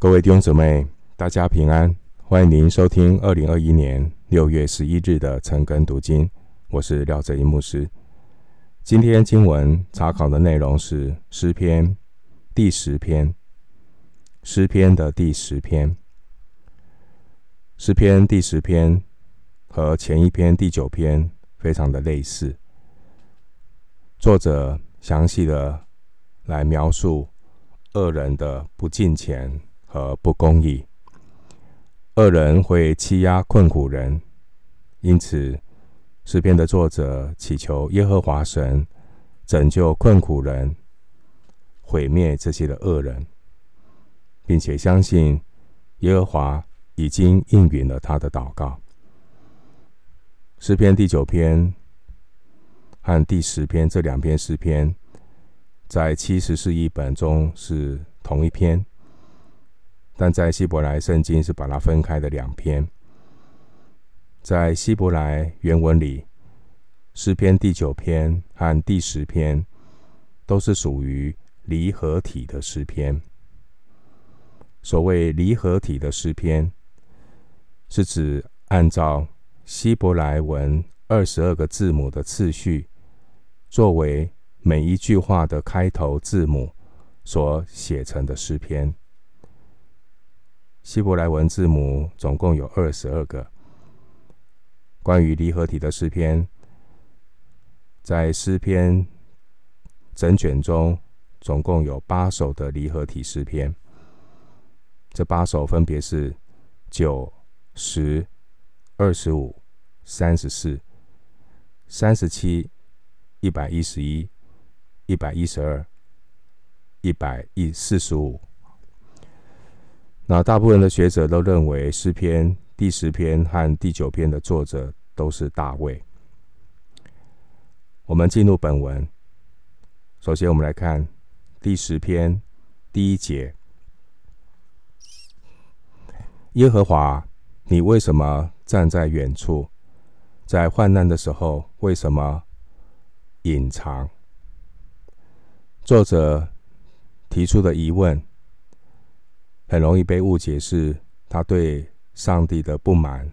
各位弟兄姊妹，大家平安！欢迎您收听二零二一年六月十一日的晨更读经，我是廖哲一牧师。今天经文查考的内容是诗篇第十篇，诗篇的第十篇，诗篇第十篇和前一篇第九篇非常的类似，作者详细的来描述恶人的不敬虔。和不公义，恶人会欺压困苦人，因此诗篇的作者祈求耶和华神拯救困苦人，毁灭这些的恶人，并且相信耶和华已经应允了他的祷告。诗篇第九篇和第十篇这两篇诗篇，在七十士译本中是同一篇。但在希伯来圣经是把它分开的两篇。在希伯来原文里，诗篇第九篇和第十篇都是属于离合体的诗篇。所谓离合体的诗篇，是指按照希伯来文二十二个字母的次序，作为每一句话的开头字母所写成的诗篇。希伯来文字母总共有二十二个。关于离合体的诗篇，在诗篇整卷中，总共有八首的离合体诗篇。这八首分别是九、十、二十五、三十四、三十七、一百一十一、一百一十二、一百一四十五。那大部分的学者都认为，诗篇第十篇和第九篇的作者都是大卫。我们进入本文，首先我们来看第十篇第一节：耶和华，你为什么站在远处？在患难的时候，为什么隐藏？作者提出的疑问。很容易被误解，是他对上帝的不满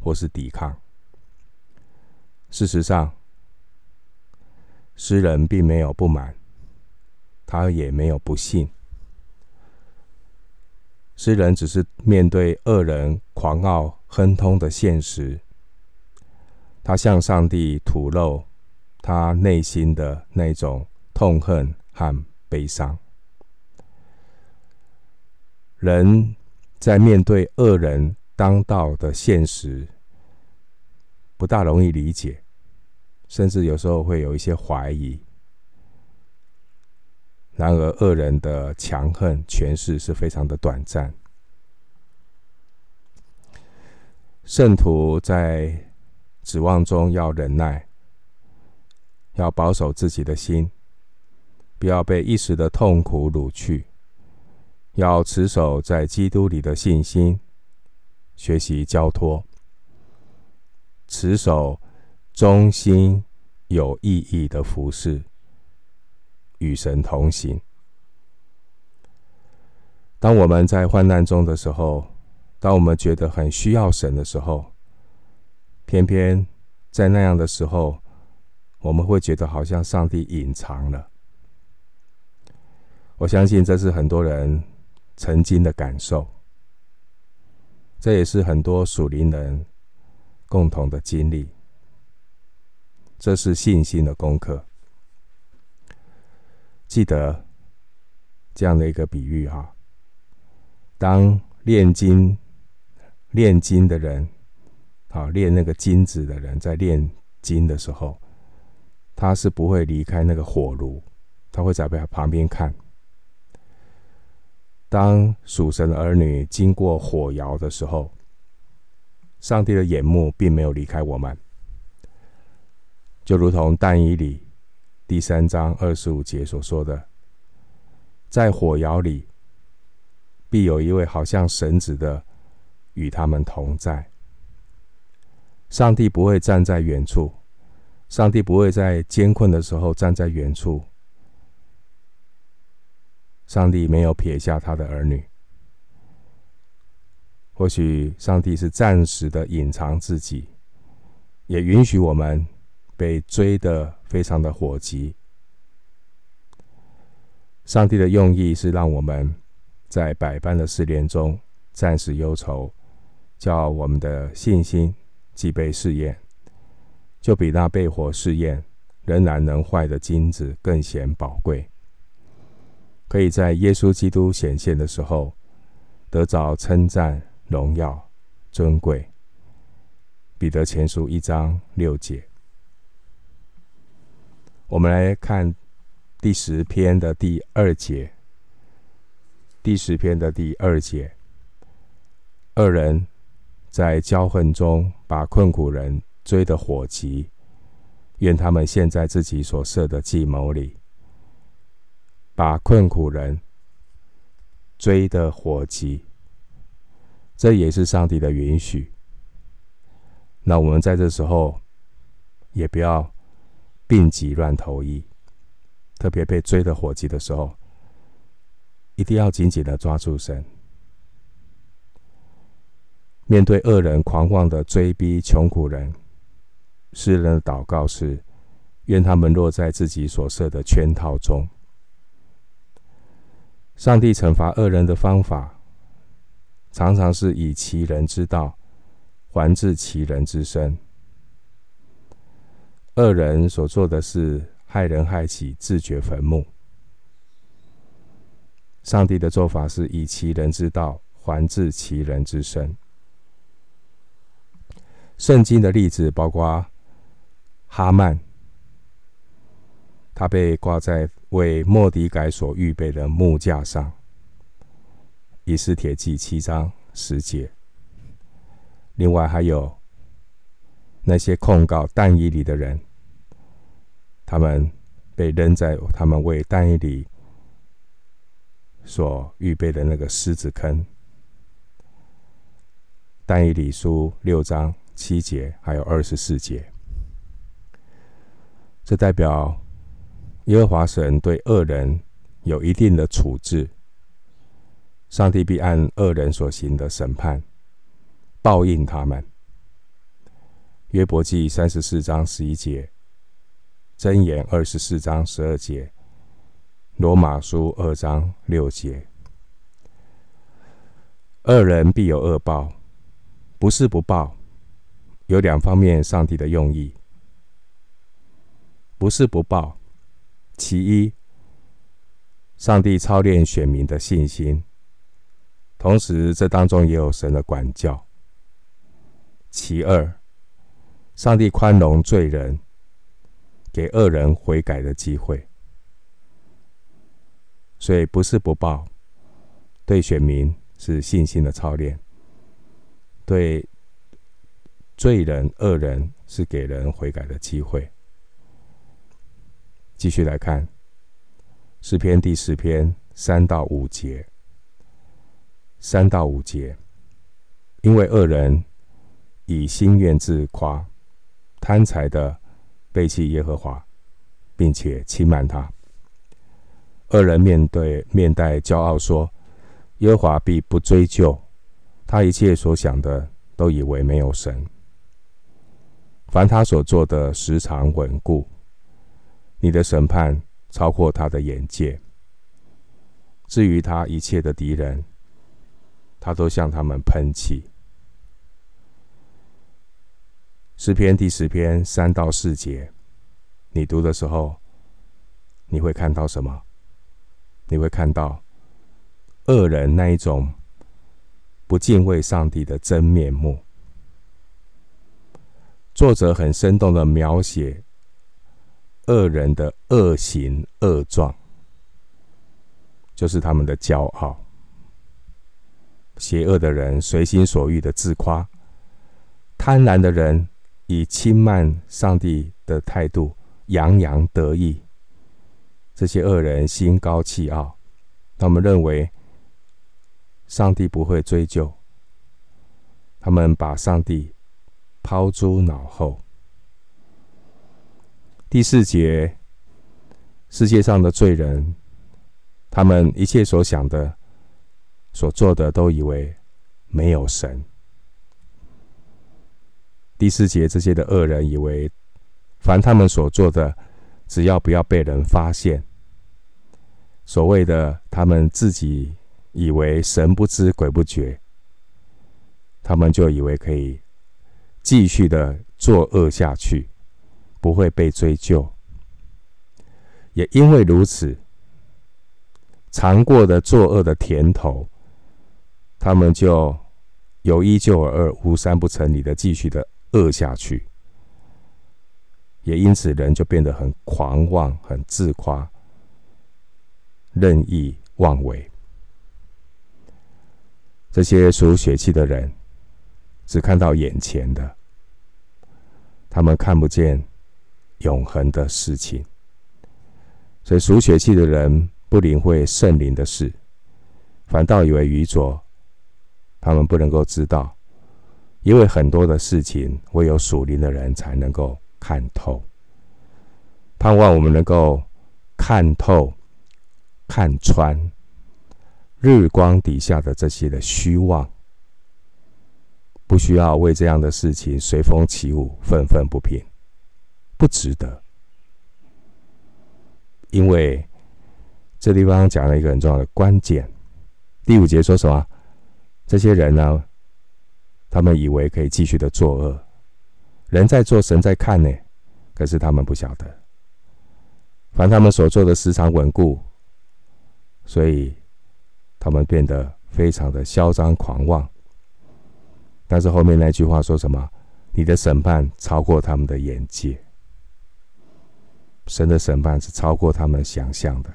或是抵抗。事实上，诗人并没有不满，他也没有不信。诗人只是面对恶人狂傲亨通的现实，他向上帝吐露他内心的那种痛恨和悲伤。人在面对恶人当道的现实，不大容易理解，甚至有时候会有一些怀疑。然而，恶人的强横权势是非常的短暂。圣徒在指望中要忍耐，要保守自己的心，不要被一时的痛苦掳去。要持守在基督里的信心，学习交托，持守忠心有意义的服事，与神同行。当我们在患难中的时候，当我们觉得很需要神的时候，偏偏在那样的时候，我们会觉得好像上帝隐藏了。我相信这是很多人。曾经的感受，这也是很多属灵人共同的经历。这是信心的功课。记得这样的一个比喻哈，当炼金炼金的人，啊，炼那个金子的人在炼金的时候，他是不会离开那个火炉，他会在旁边看。当属神的儿女经过火窑的时候，上帝的眼目并没有离开我们，就如同但以理第三章二十五节所说的，在火窑里必有一位好像神子的与他们同在。上帝不会站在远处，上帝不会在艰困的时候站在远处。上帝没有撇下他的儿女，或许上帝是暂时的隐藏自己，也允许我们被追得非常的火急。上帝的用意是让我们在百般的试炼中暂时忧愁，叫我们的信心既被试验，就比那被火试验仍然能坏的金子更显宝贵，可以在耶稣基督显现的时候得着称赞。荣耀尊贵。彼得前书一章六节，我们来看第十篇的第二节。第十篇的第二节，二人在骄横中把困苦人追得火急，愿他们陷在自己所设的计谋里，把困苦人追得火急。这也是上帝的允许。那我们在这时候也不要病急乱投医，特别被追得火急的时候，一定要紧紧的抓住神。面对恶人狂妄的追逼穷苦人，诗人的祷告是：愿他们落在自己所设的圈套中。上帝惩罚恶人的方法。常常是以其人之道还治其人之身。恶人所做的是害人害己，自掘坟墓。上帝的做法是以其人之道还治其人之身。圣经的例子包括哈曼，他被挂在为莫迪改所预备的木架上。以斯帖记七章十节。另外还有那些控告但以理的人，他们被扔在他们为但以理所预备的那个狮子坑。但以理书六章七节还有二十四节，这代表耶和华神对恶人有一定的处置。上帝必按恶人所行的审判报应他们。约伯记三十四章十一节，箴言二十四章十二节，罗马书二章六节。恶人必有恶报，不是不报，有两方面上帝的用意。不是不报，其一，上帝操练选民的信心。同时，这当中也有神的管教。其二，上帝宽容罪人，给恶人悔改的机会。所以不是不报，对选民是信心的操练；对罪人、恶人是给人悔改的机会。继续来看诗篇第十篇三到五节。三到五节，因为恶人以心愿自夸，贪财的背弃耶和华，并且轻慢他。恶人面对面带骄傲说：“耶和华必不追究他一切所想的，都以为没有神。凡他所做的，时常稳固。你的审判超过他的眼界。至于他一切的敌人。”他都向他们喷气。诗篇第十篇三到四节，你读的时候，你会看到什么？你会看到恶人那一种不敬畏上帝的真面目。作者很生动的描写恶人的恶行恶状，就是他们的骄傲。邪恶的人随心所欲的自夸，贪婪的人以轻慢上帝的态度洋洋得意。这些恶人心高气傲，他们认为上帝不会追究，他们把上帝抛诸脑后。第四节，世界上的罪人，他们一切所想的。所做的都以为没有神。第四节，这些的恶人以为，凡他们所做的，只要不要被人发现，所谓的他们自己以为神不知鬼不觉，他们就以为可以继续的作恶下去，不会被追究。也因为如此，尝过的作恶的甜头，他们就有一就而二，无三不成理的继续的恶下去。也因此，人就变得很狂妄、很自夸、任意妄为。这些属血气的人，只看到眼前的，他们看不见永恒的事情。所以，属血气的人不领会圣灵的事，反倒以为愚拙。他们不能够知道，因为很多的事情，唯有属灵的人才能够。看透，盼望我们能够看透、看穿日光底下的这些的虚妄，不需要为这样的事情随风起舞、愤愤不平，不值得。因为这地方讲了一个很重要的关键，第五节说什么？这些人呢，他们以为可以继续的作恶。人在做，神在看呢，可是他们不晓得。凡他们所做的时常稳固，所以他们变得非常的嚣张狂妄。但是后面那句话说什么？你的审判超过他们的眼界。神的审判是超过他们想象的。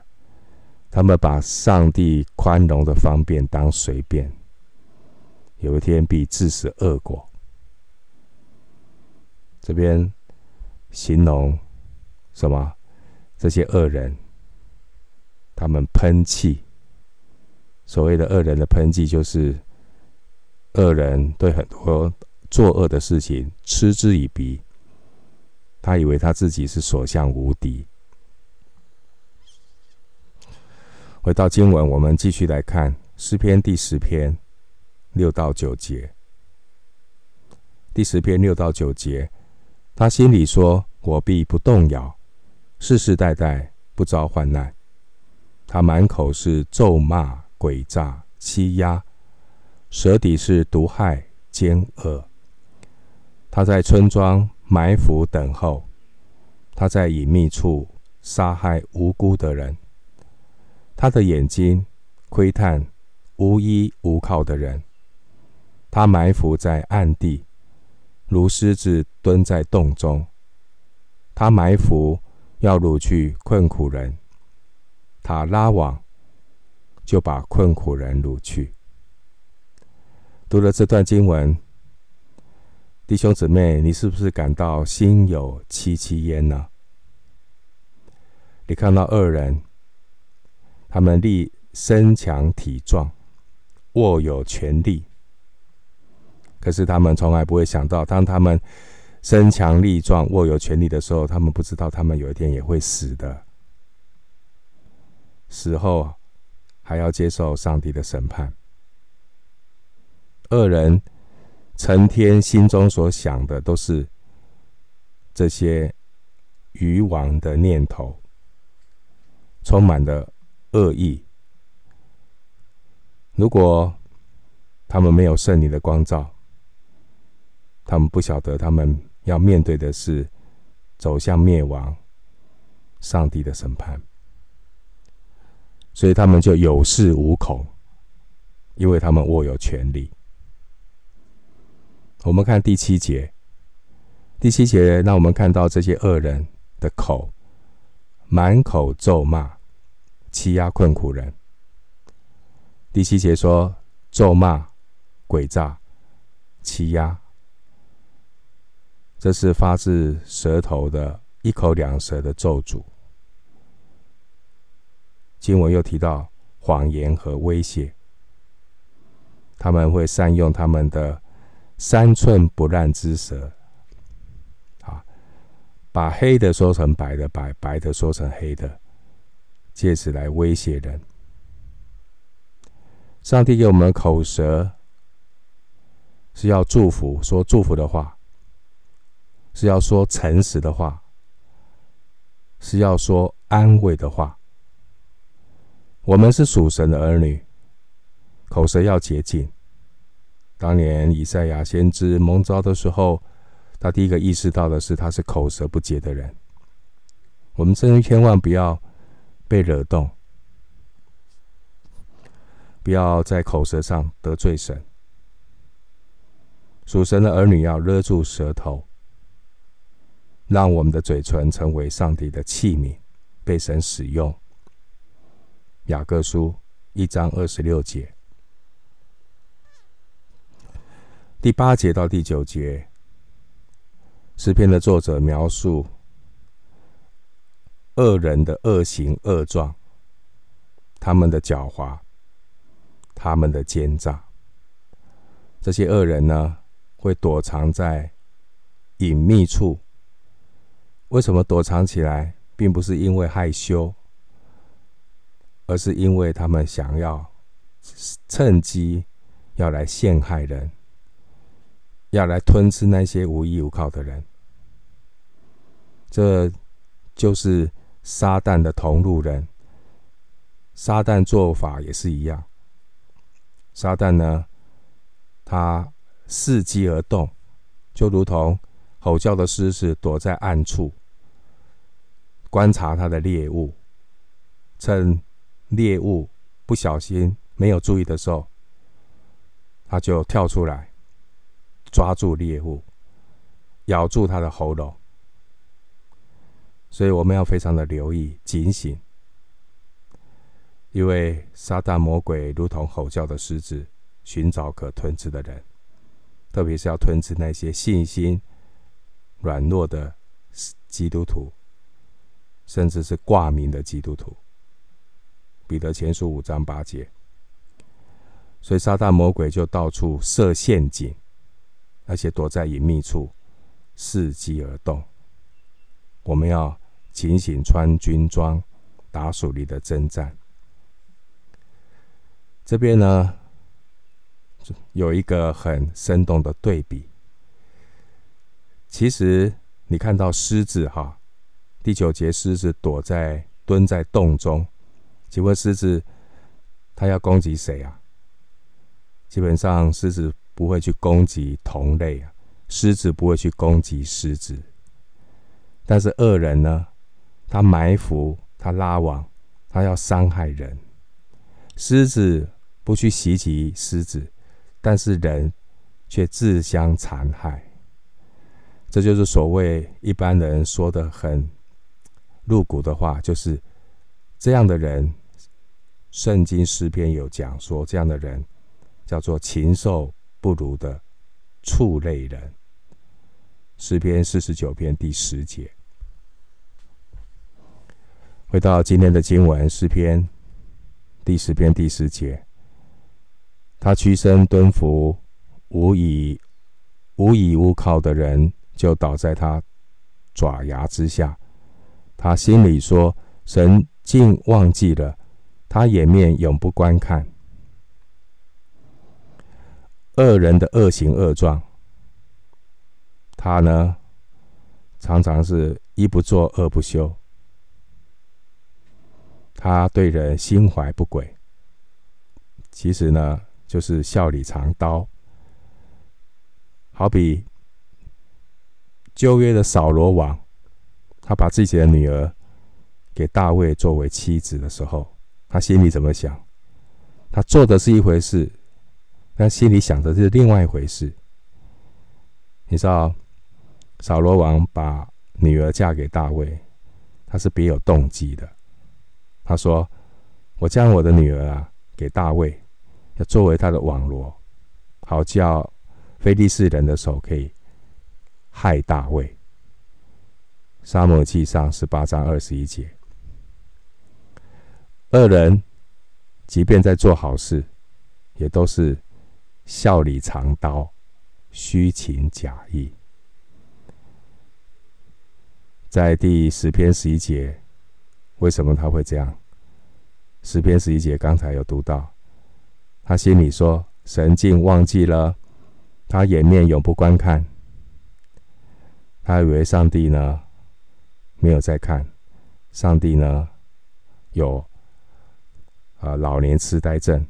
他们把上帝宽容的方便当随便，有一天必致死恶果。这边形容什么？这些恶人，他们喷气。所谓的恶人的喷气，就是恶人对很多作恶的事情嗤之以鼻。他以为他自己是所向无敌。回到经文，我们继续来看诗篇第十篇六到九节。第十篇六到九节。他心里说：“我必不动摇，世世代代不遭患难。”他满口是咒骂、诡诈、欺压，舌底是毒害、奸恶。他在村庄埋伏等候，他在隐秘处杀害无辜的人。他的眼睛窥探无依无靠的人，他埋伏在暗地。如狮子蹲在洞中，他埋伏要掳去困苦人，他拉网就把困苦人掳去。读了这段经文，弟兄姊妹，你是不是感到心有戚戚焉呢？你看到恶人，他们力身强体壮，握有权力。可是他们从来不会想到，当他们身强力壮、握有权力的时候，他们不知道他们有一天也会死的。死后还要接受上帝的审判。恶人成天心中所想的都是这些愚妄的念头，充满了恶意。如果他们没有圣灵的光照，他们不晓得，他们要面对的是走向灭亡、上帝的审判，所以他们就有恃无恐，因为他们握有权力。我们看第七节，第七节让我们看到这些恶人的口满口咒骂、欺压困苦人。第七节说咒骂、诡诈、欺压。这是发自舌头的一口两舌的咒诅。经文又提到谎言和威胁，他们会善用他们的三寸不烂之舌，啊，把黑的说成白的，把白的说成黑的，借此来威胁人。上帝给我们口舌，是要祝福，说祝福的话，是要说诚实的话，是要说安慰的话。我们是属神的儿女，口舌要洁净。当年以赛亚先知蒙召的时候，他第一个意识到的是他是口舌不洁的人。我们真千万不要被惹动，不要在口舌上得罪神。属神的儿女要勒住舌头，让我们的嘴唇成为上帝的器皿，被神使用。雅各书一章二十六节，第八节到第九节，诗篇的作者描述恶人的恶行恶状，他们的狡猾，他们的奸诈。这些恶人呢，会躲藏在隐秘处。为什么躲藏起来？并不是因为害羞。而是因为他们想要趁机要来陷害人，要来吞吃那些无依无靠的人。这就是撒旦的同路人。撒旦做法也是一样。撒旦呢，他伺机而动，就如同吼叫的狮子躲在暗处，观察他的猎物，趁。猎物不小心没有注意的时候，他就跳出来抓住猎物，咬住他的喉咙。所以我们要非常的留意、警醒，因为撒旦魔鬼如同吼叫的狮子，寻找可吞吃的人，特别是要吞吃那些信心软弱的基督徒，甚至是挂名的基督徒。彼得前书五章八节，所以撒旦魔鬼就到处设陷阱，而且躲在隐秘处，伺机而动。我们要警醒穿军装，打鼠里的征战。这边呢，有一个很生动的对比。其实你看到狮子哈，第九节狮子躲在蹲在洞中。请问狮子，它要攻击谁啊？基本上，狮子不会去攻击同类啊，狮子不会去攻击狮子。但是恶人呢？他埋伏，他拉网，他要伤害人。狮子不去袭击狮子，但是人却自相残害。这就是所谓一般人说的很露骨的话，就是这样的人。圣经诗篇有讲说，这样的人叫做禽兽不如的畜类人。诗篇四十九篇第十节。回到今天的经文，诗篇第十篇第十节，他屈身蹲伏，无以无依无靠的人就倒在他爪牙之下。他心里说：“神竟忘记了。”他掩面永不观看恶人的恶行恶状，他呢，常常是一不做二不休，他对人心怀不轨，其实呢，就是笑里藏刀。好比旧约的扫罗王，他把自己的女儿给大卫作为妻子的时候。他心里怎么想？他做的是一回事，但心里想的是另外一回事。你知道，扫罗王把女儿嫁给大卫，他是别有动机的。他说：“我将我的女儿啊给大卫，要作为他的网罗，好叫非利士人的手可以害大卫。”撒母耳记上十八章二十一节。恶人即便在做好事，也都是笑里藏刀，虚情假意。在第十篇十一节，为什么他会这样？十篇十一节刚才有读到，他心里说：“神竟忘记了，他掩面永不观看，他以为上帝呢没有在看，上帝呢有啊、老年痴呆症，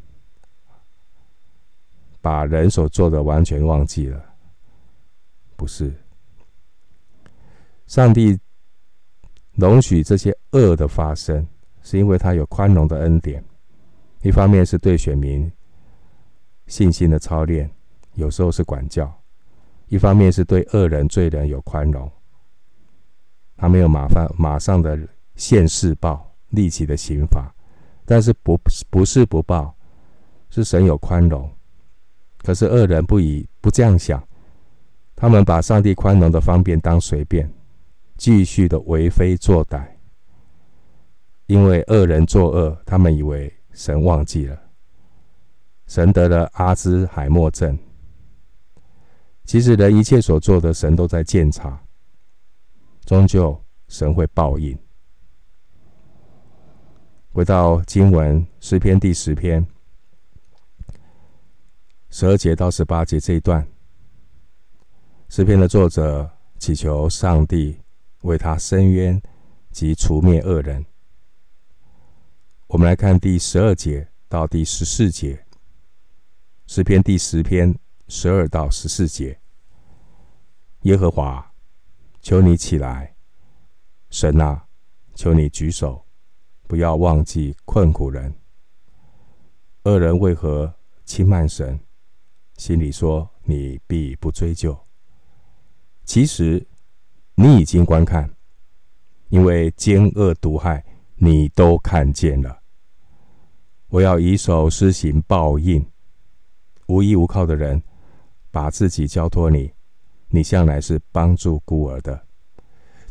把人所做的完全忘记了。不是，上帝容许这些恶的发生，是因为他有宽容的恩典。一方面是对选民信心的操练，有时候是管教；一方面是对恶人罪人有宽容。他没有马上马上的现世报立即的刑罚，但是不不是不报，是神有宽容。可是恶人不以不这样想。他们把上帝宽容的方便当随便，继续的为非作歹。因为恶人作恶，他们以为神忘记了，神得了阿兹海默症。其实人一切所做的，神都在监察，终究神会报应。回到经文诗篇第十篇十二节到十八节这一段。诗篇的作者祈求上帝为他伸冤及除灭恶人。我们来看第十二节到第十四节，诗篇第十篇十二到十四节。耶和华，求你起来，神啊，求你举手，不要忘记困苦人。恶人为何轻慢神？心里说：你必不追究。其实，你已经观看，因为奸恶毒害，你都看见了。我要以手施行报应，无依无靠的人，把自己交托你，你向来是帮助孤儿的。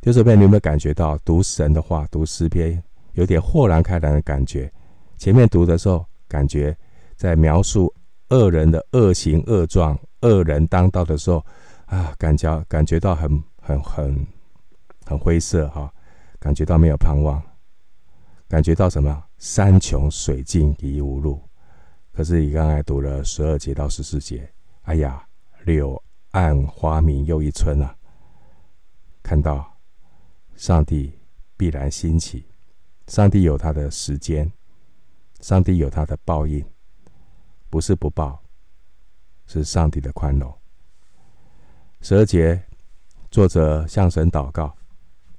就这边你有没有感觉到读神的话，读诗篇有点豁然开朗的感觉？前面读的时候，感觉在描述恶人的恶行恶状，恶人当道的时候。啊，感觉感觉到很很很很灰色哈，感觉到没有盼望，感觉到什么？山穷水尽疑无路。可是你刚才读了十二节到十四节，哎呀，柳暗花明又一村啊！看到上帝必然兴起，上帝有他的时间，上帝有他的报应，不是不报，是上帝的宽容。十二节，作者向神祷告，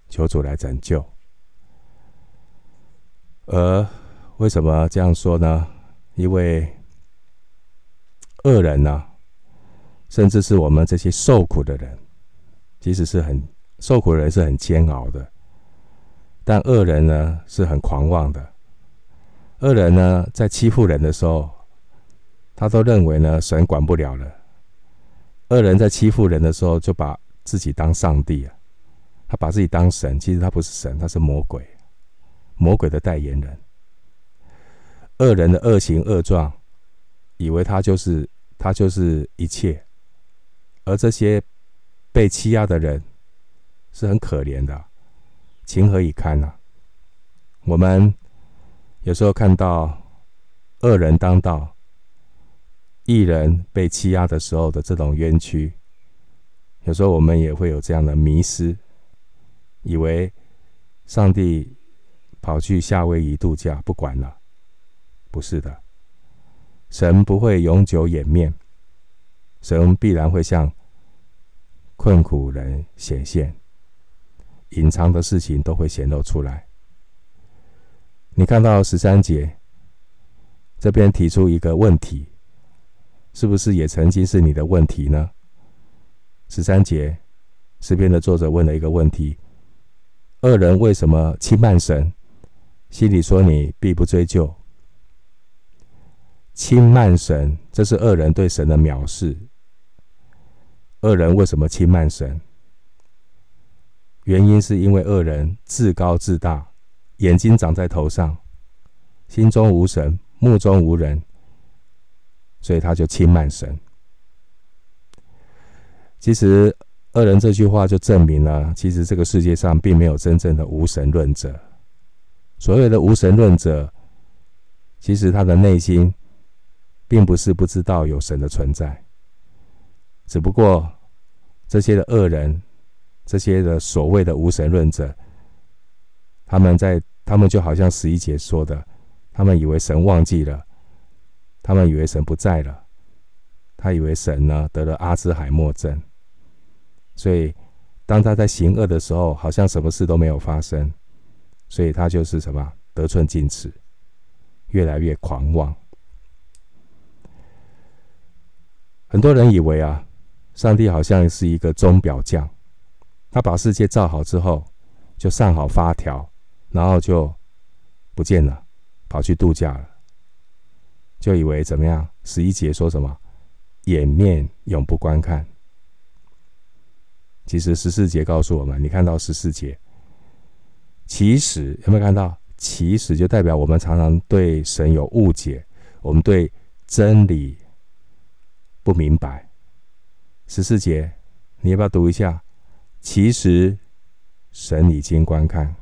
求主来拯救。而为什么这样说呢？因为恶人呢、甚至是我们这些受苦的人，其实是很受苦的人是很煎熬的，但恶人呢是很狂妄的。恶人呢在欺负人的时候，他都认为呢神管不了了。恶人在欺负人的时候，就把自己当上帝啊，他把自己当神，其实他不是神，他是魔鬼，魔鬼的代言人。恶人的恶行恶状，以为他就是他就是一切，而这些被欺压的人是很可怜的，情何以堪啊！我们有时候看到恶人当道。艺人被欺压的时候的这种冤屈，有时候我们也会有这样的迷失，以为上帝跑去夏威夷度假不管了，不是的，神不会永久掩面，神必然会向困苦人显现，隐藏的事情都会显露出来。你看到十三节这边提出一个问题。是不是也曾经是你的问题呢？十三节诗篇的作者问了一个问题：恶人为什么轻慢神？心里说你必不追究。轻慢神，这是恶人对神的藐视。恶人为什么轻慢神？原因是因为恶人自高自大，眼睛长在头上，心中无神，目中无人。所以他就轻慢神。其实恶人这句话就证明了，其实这个世界上并没有真正的无神论者。所谓的无神论者，其实他的内心并不是不知道有神的存在，只不过这些的恶人，这些的所谓的无神论者，他们在他们就好像十一节说的，他们以为神忘记了，他们以为神不在了，他以为神呢得了阿兹海默症，所以当他在行恶的时候，好像什么事都没有发生，所以他就是什么得寸进尺，越来越狂妄。很多人以为啊，上帝好像是一个钟表匠，他把世界造好之后，就上好发条。然后就不见了，跑去度假了，就以为怎么样？十一节说什么？掩面永不观看。其实十四节告诉我们，你看到十四节，其实有没有看到？其实就代表我们常常对神有误解，我们对真理不明白。十四节，你要不要读一下？其实神已经观看。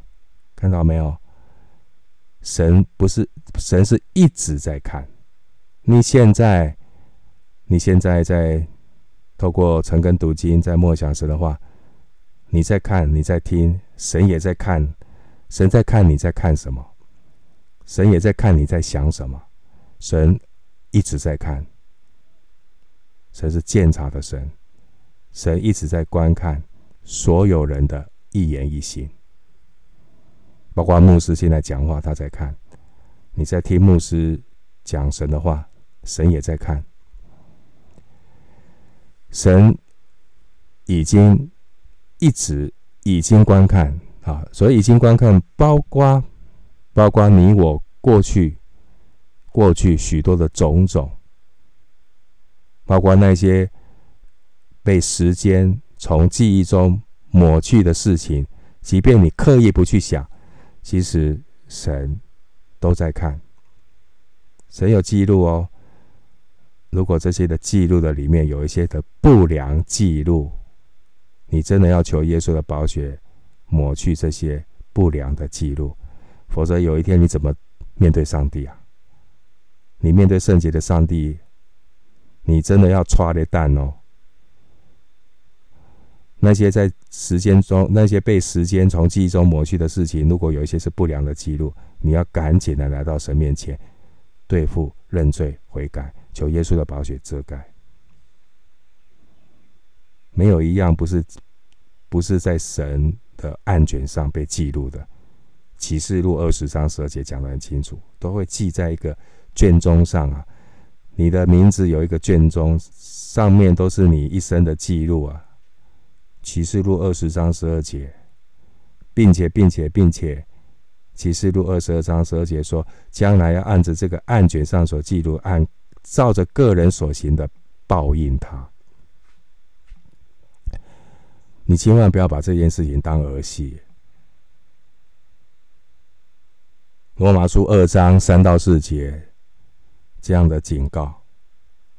看到没有？神不是，神是一直在看。你现在，你现在在透过晨更读经，在默想神的话，你在看，你在听，神也在看，神在看你在看什么？神也在看你在想什么？神一直在看，神是鉴察的神，神一直在观看所有人的一言一行。包括牧师现在讲话，他在看；你在听牧师讲神的话，神也在看。神已经一直已经观看啊，所以已经观看，包括包括你我过去过去许多的种种，包括那些被时间从记忆中抹去的事情，即便你刻意不去想。其实神都在看，神有记录哦。如果这些的记录的里面有一些的不良记录，你真的要求耶稣的宝血抹去这些不良的记录，否则有一天你怎么面对上帝啊？你面对圣洁的上帝，你真的要抓的蛋哦。那些在时间中，那些被时间从记忆中抹去的事情，如果有一些是不良的记录，你要赶紧的来到神面前，对付、认罪、悔改，求耶稣的宝血遮盖。没有一样不是不是在神的案卷上被记录的。启示录二十章十二节讲得很清楚，都会记在一个卷宗上啊。你的名字有一个卷宗，上面都是你一生的记录啊。启示录二十章十二节，并且，并且，并且，启示录二十二章十二节说，将来要按着这个案卷上所记录，按照着个人所行的报应他。你千万不要把这件事情当儿戏。罗马书二章三到四节这样的警告，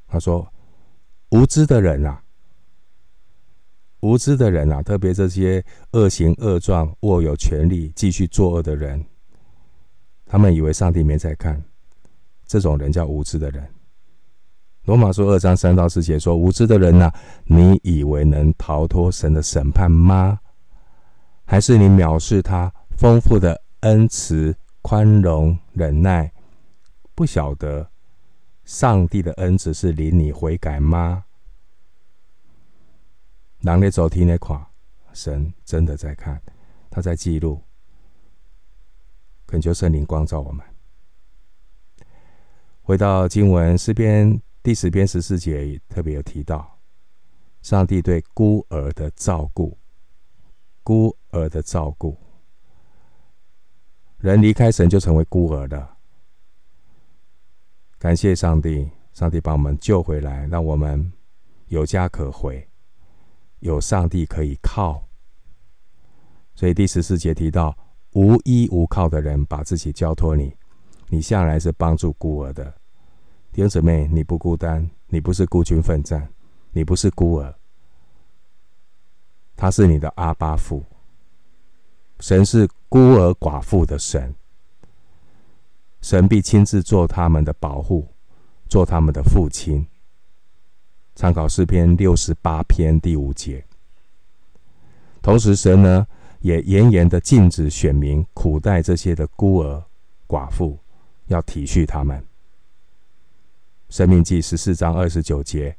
他说：无知的人啊！无知的人啊，特别这些恶行恶状、握有权力、继续作恶的人，他们以为上帝没在看，这种人叫无知的人。罗马书二章三到四节说：“无知的人呐、啊，你以为能逃脱神的审判吗？还是你藐视他丰富的恩慈、宽容、忍耐，不晓得上帝的恩慈是领你悔改吗？”人咧走，天咧看，神真的在看，他在记录。恳求圣灵光照我们。回到经文诗篇第十篇十四节也，特别有提到上帝对孤儿的照顾，孤儿的照顾。人离开神就成为孤儿了。感谢上帝，上帝把我们救回来，让我们有家可回。有上帝可以靠，所以第十四节提到无依无靠的人把自己交托你，你向来是帮助孤儿的弟兄姊妹，你不孤单，你不是孤军奋战，你不是孤儿，他是你的阿爸父，神是孤儿寡妇的神，神必亲自做他们的保护，做他们的父亲。参考诗篇六十八篇第五节。同时，神呢也严严的禁止选民苦待这些的孤儿寡妇，要体恤他们。申命记十四章二十九节，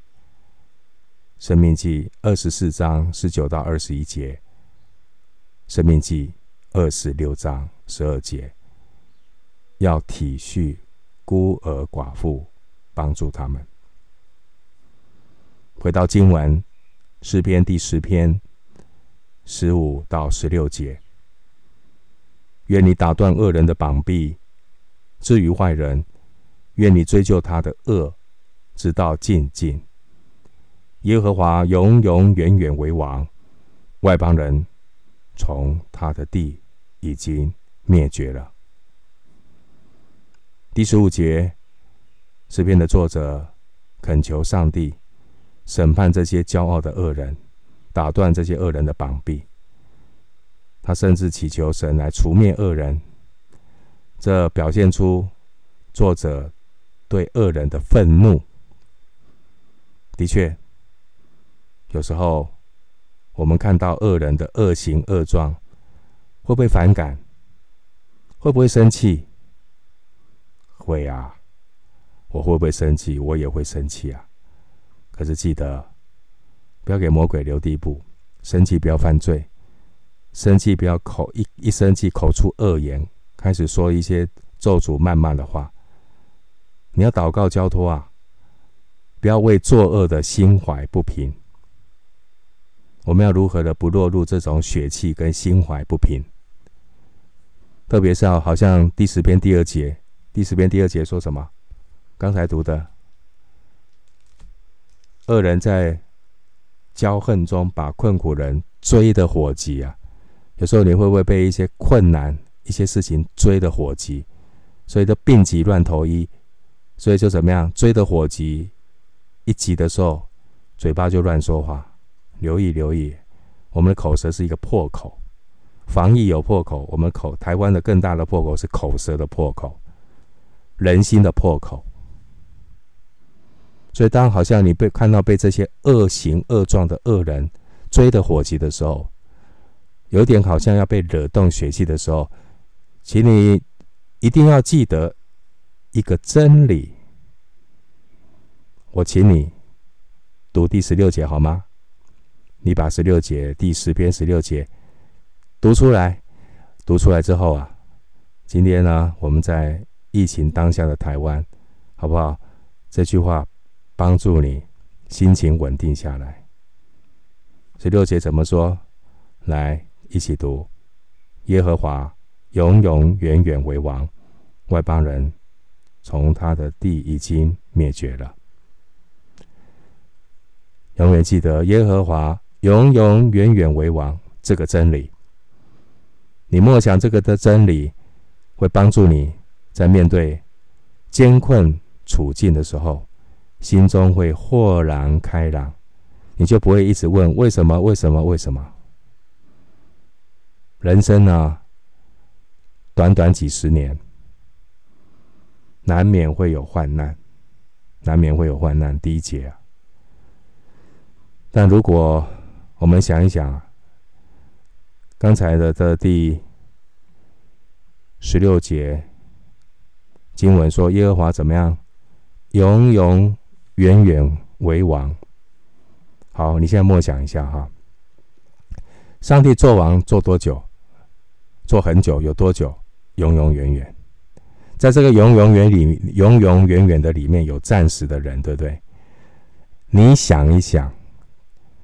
申命记二十四章十九到二十一节，申命记二十六章十二节，要体恤孤儿寡妇，帮助他们。回到经文，诗篇第十篇。十五到十六节，愿你打断恶人的膀臂；至于坏人，愿你追究他的恶，直到尽尽。耶和华永永远远为王，外邦人从他的地已经灭绝了。第十五节，诗篇的作者恳求上帝审判这些骄傲的恶人。打断这些恶人的膀臂，他甚至祈求神来除灭恶人。这表现出作者对恶人的愤怒。的确，有时候我们看到恶人的恶行恶状，会不会反感？会不会生气？会啊！我会不会生气？我也会生气啊！可是记得。不要给魔鬼留地步，生气不要犯罪，生气不要口一一生气口出恶言，开始说一些咒诅谩骂的话。你要祷告交托啊，不要为作恶的心怀不平。我们要如何的不落入这种血气跟心怀不平？特别是要好像第十篇第二节，第十篇第二节说什么？刚才读的，恶人在。骄横中把困苦人追的火急啊！有时候你会不会被一些困难、一些事情追的火急？所以都病急乱投医，所以就怎么样？追得火急，一急的时候，嘴巴就乱说话。留意留意，我们的口舌是一个破口。防疫有破口，我们口台湾的更大的破口是口舌的破口，人心的破口。所以，当好像你被看到被这些恶行恶状的恶人追得火急的时候，有点好像要被惹动血气的时候，请你一定要记得一个真理。我请你读第十六节好吗？你把十六节第十篇十六节读出来，读出来之后啊，今天呢，我们在疫情当下的台湾，好不好？这句话。帮助你心情稳定下来。十六节怎么说？来，一起读：耶和华永永远远为王，外邦人从他的地已经灭绝了。永远记得耶和华永永远远为王这个真理。你默想这个的真理，会帮助你在面对艰困处境的时候。心中会豁然开朗，你就不会一直问为什么？为什么？为什么？人生呢，短短几十年，难免会有患难，难免会有患难，第一节啊。但如果我们想一想，刚才的这第十六节经文说，耶和华怎么样？永永。远远为王。好，你现在默想一下哈。上帝做王做多久？做很久，有多久？永永远远。在这个永永远里，永永远远的里面有暂时的人，对不对？你想一想，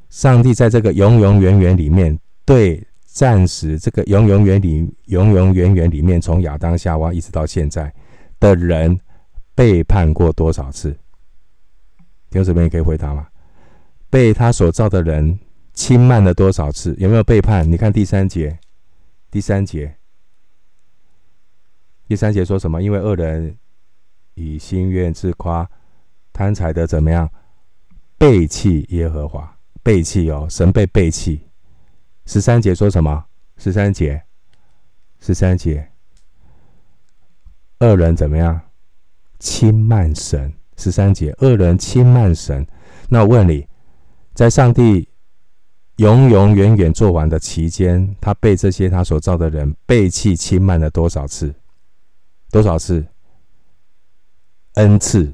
上帝在这个永永远远里面，对暂时这个永永远里，永永远远里面，从亚当夏娃一直到现在的人，背叛过多少次？有什么也可以回答吗？被他所造的人轻慢了多少次？有没有背叛？你看第三节，第三节，第三节说什么？因为恶人以心愿自夸，贪财的怎么样？背弃耶和华，背弃哦，神被背弃。十三节说什么？十三节，十三节，恶人怎么样？轻慢神。十三节，恶人轻慢神，那我问你，在上帝永永远远做完的期间，他被这些他所造的人背弃轻慢了多少次？多少次？n 次。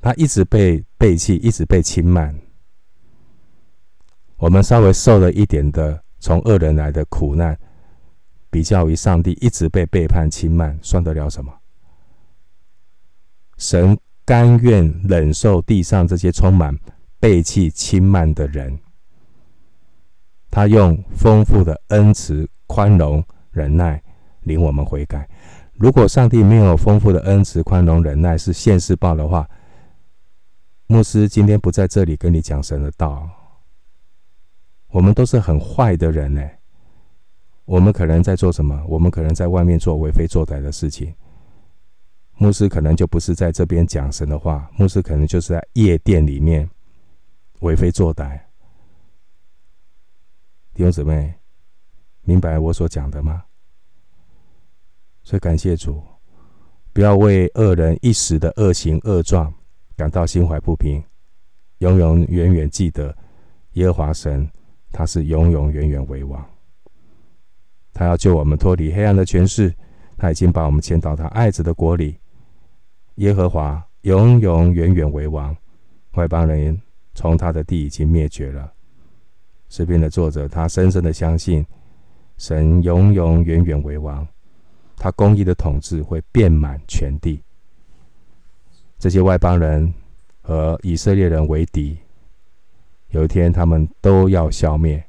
他一直被背弃，一直被轻慢。我们稍微受了一点的从恶人来的苦难，比较于上帝一直被背叛轻慢，算得了什么？神甘愿忍受地上这些充满背弃轻慢的人，他用丰富的恩慈、宽容、忍耐领我们悔改。如果上帝没有丰富的恩慈、宽容、忍耐，是现世报的话，牧师今天不在这里跟你讲神的道。我们都是很坏的人呢。我们可能在做什么？我们可能在外面做为非作歹的事情。牧师可能就不是在这边讲神的话，牧师可能就是在夜店里面为非作歹。弟兄姊妹，明白我所讲的吗？所以感谢主，不要为恶人一时的恶行恶状感到心怀不平，永永远远记得耶和华神。他是永永远远为王，他要救我们脱离黑暗的权势，他已经把我们迁到他爱子的国里。耶和华永永远远为王，外邦人从他的地已经灭绝了。诗篇的作者，他深深的相信神永永远远为王，他公义的统治会遍满全地。这些外邦人和以色列人为敌。有一天，他们都要消灭。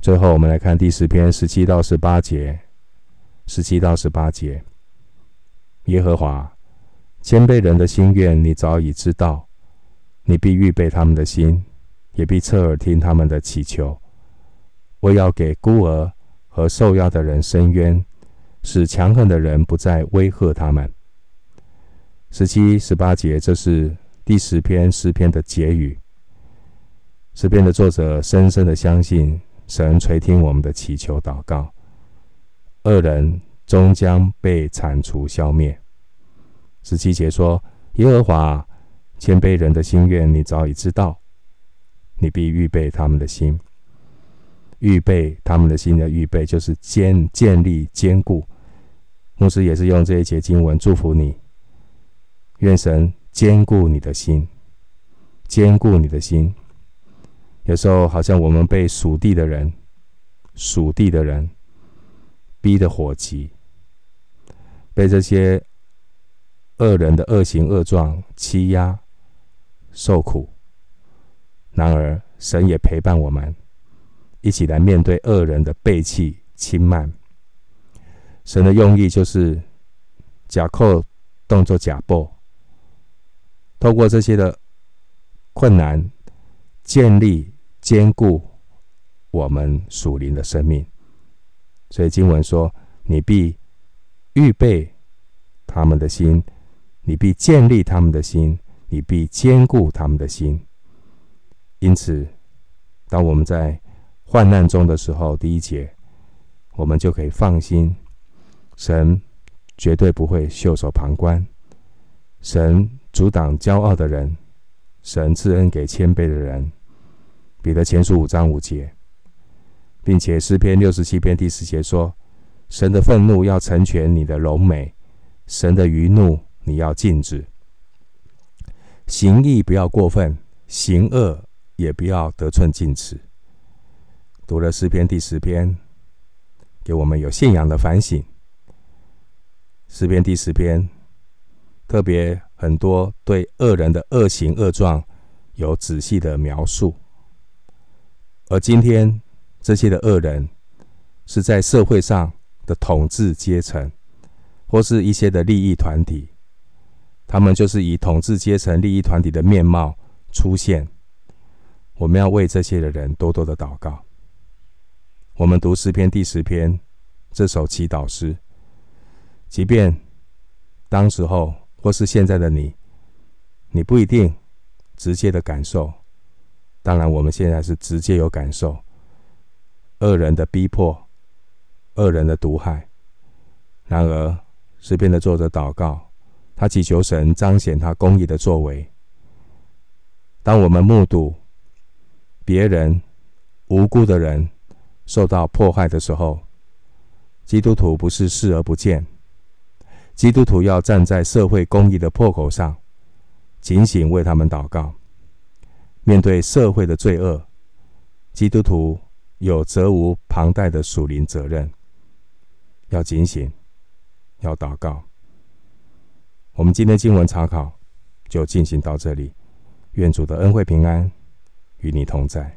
最后，我们来看第十篇十七到十八节。十七到十八节，耶和华谦卑人的心愿，你早已知道。你必预备他们的心，也必侧耳听他们的祈求。我要给孤儿和受压的人伸冤，使强横的人不再威吓他们。十七、十八节，这是。第十篇诗篇的结语，诗篇的作者深深的相信神垂听我们的祈求祷告，恶人终将被铲除消灭。十七节说：“耶和华谦卑人的心愿，你早已知道，你必预备他们的心，预备他们的心的预备，就是坚建立坚固。”牧师也是用这一节经文祝福你，愿神。坚固你的心，坚固你的心。有时候好像我们被属地的人、属地的人逼得火急，被这些恶人的恶行恶状欺压、受苦。然而，神也陪伴我们，一起来面对恶人的背弃、轻慢。神的用意就是假扣动作假报。透过这些的困难，建立坚固我们属灵的生命。所以经文说：“你必预备他们的心，你必建立他们的心，你必坚固他们的心。”因此，当我们在患难中的时候，第一节，我们就可以放心，神绝对不会袖手旁观，神。阻挡骄傲的人，神赐恩给谦卑的人。彼得前书五章五节，并且诗篇六十七篇第十节说：“神的愤怒要成全你的荣美，神的余怒你要禁止。行义不要过分，行恶也不要得寸进尺。”读了诗篇第十篇，给我们有信仰的反省。诗篇第十篇。特别很多对恶人的恶行恶状有仔细的描述，而今天这些的恶人是在社会上的统治阶层，或是一些的利益团体，他们就是以统治阶层、利益团体的面貌出现。我们要为这些的人多多的祷告。我们读诗篇第十篇这首祈祷诗，即便当时候。或是现在的你，你不一定直接的感受。当然，我们现在是直接有感受。恶人的逼迫，恶人的毒害。然而，诗篇的作者祷告，他祈求神彰显他公义的作为。当我们目睹别人无辜的人受到迫害的时候，基督徒不是视而不见。基督徒要站在社会公义的破口上，警醒为他们祷告。面对社会的罪恶，基督徒有责无旁贷的属灵责任，要警醒，要祷告。我们今天经文查考就进行到这里，愿主的恩惠平安与你同在。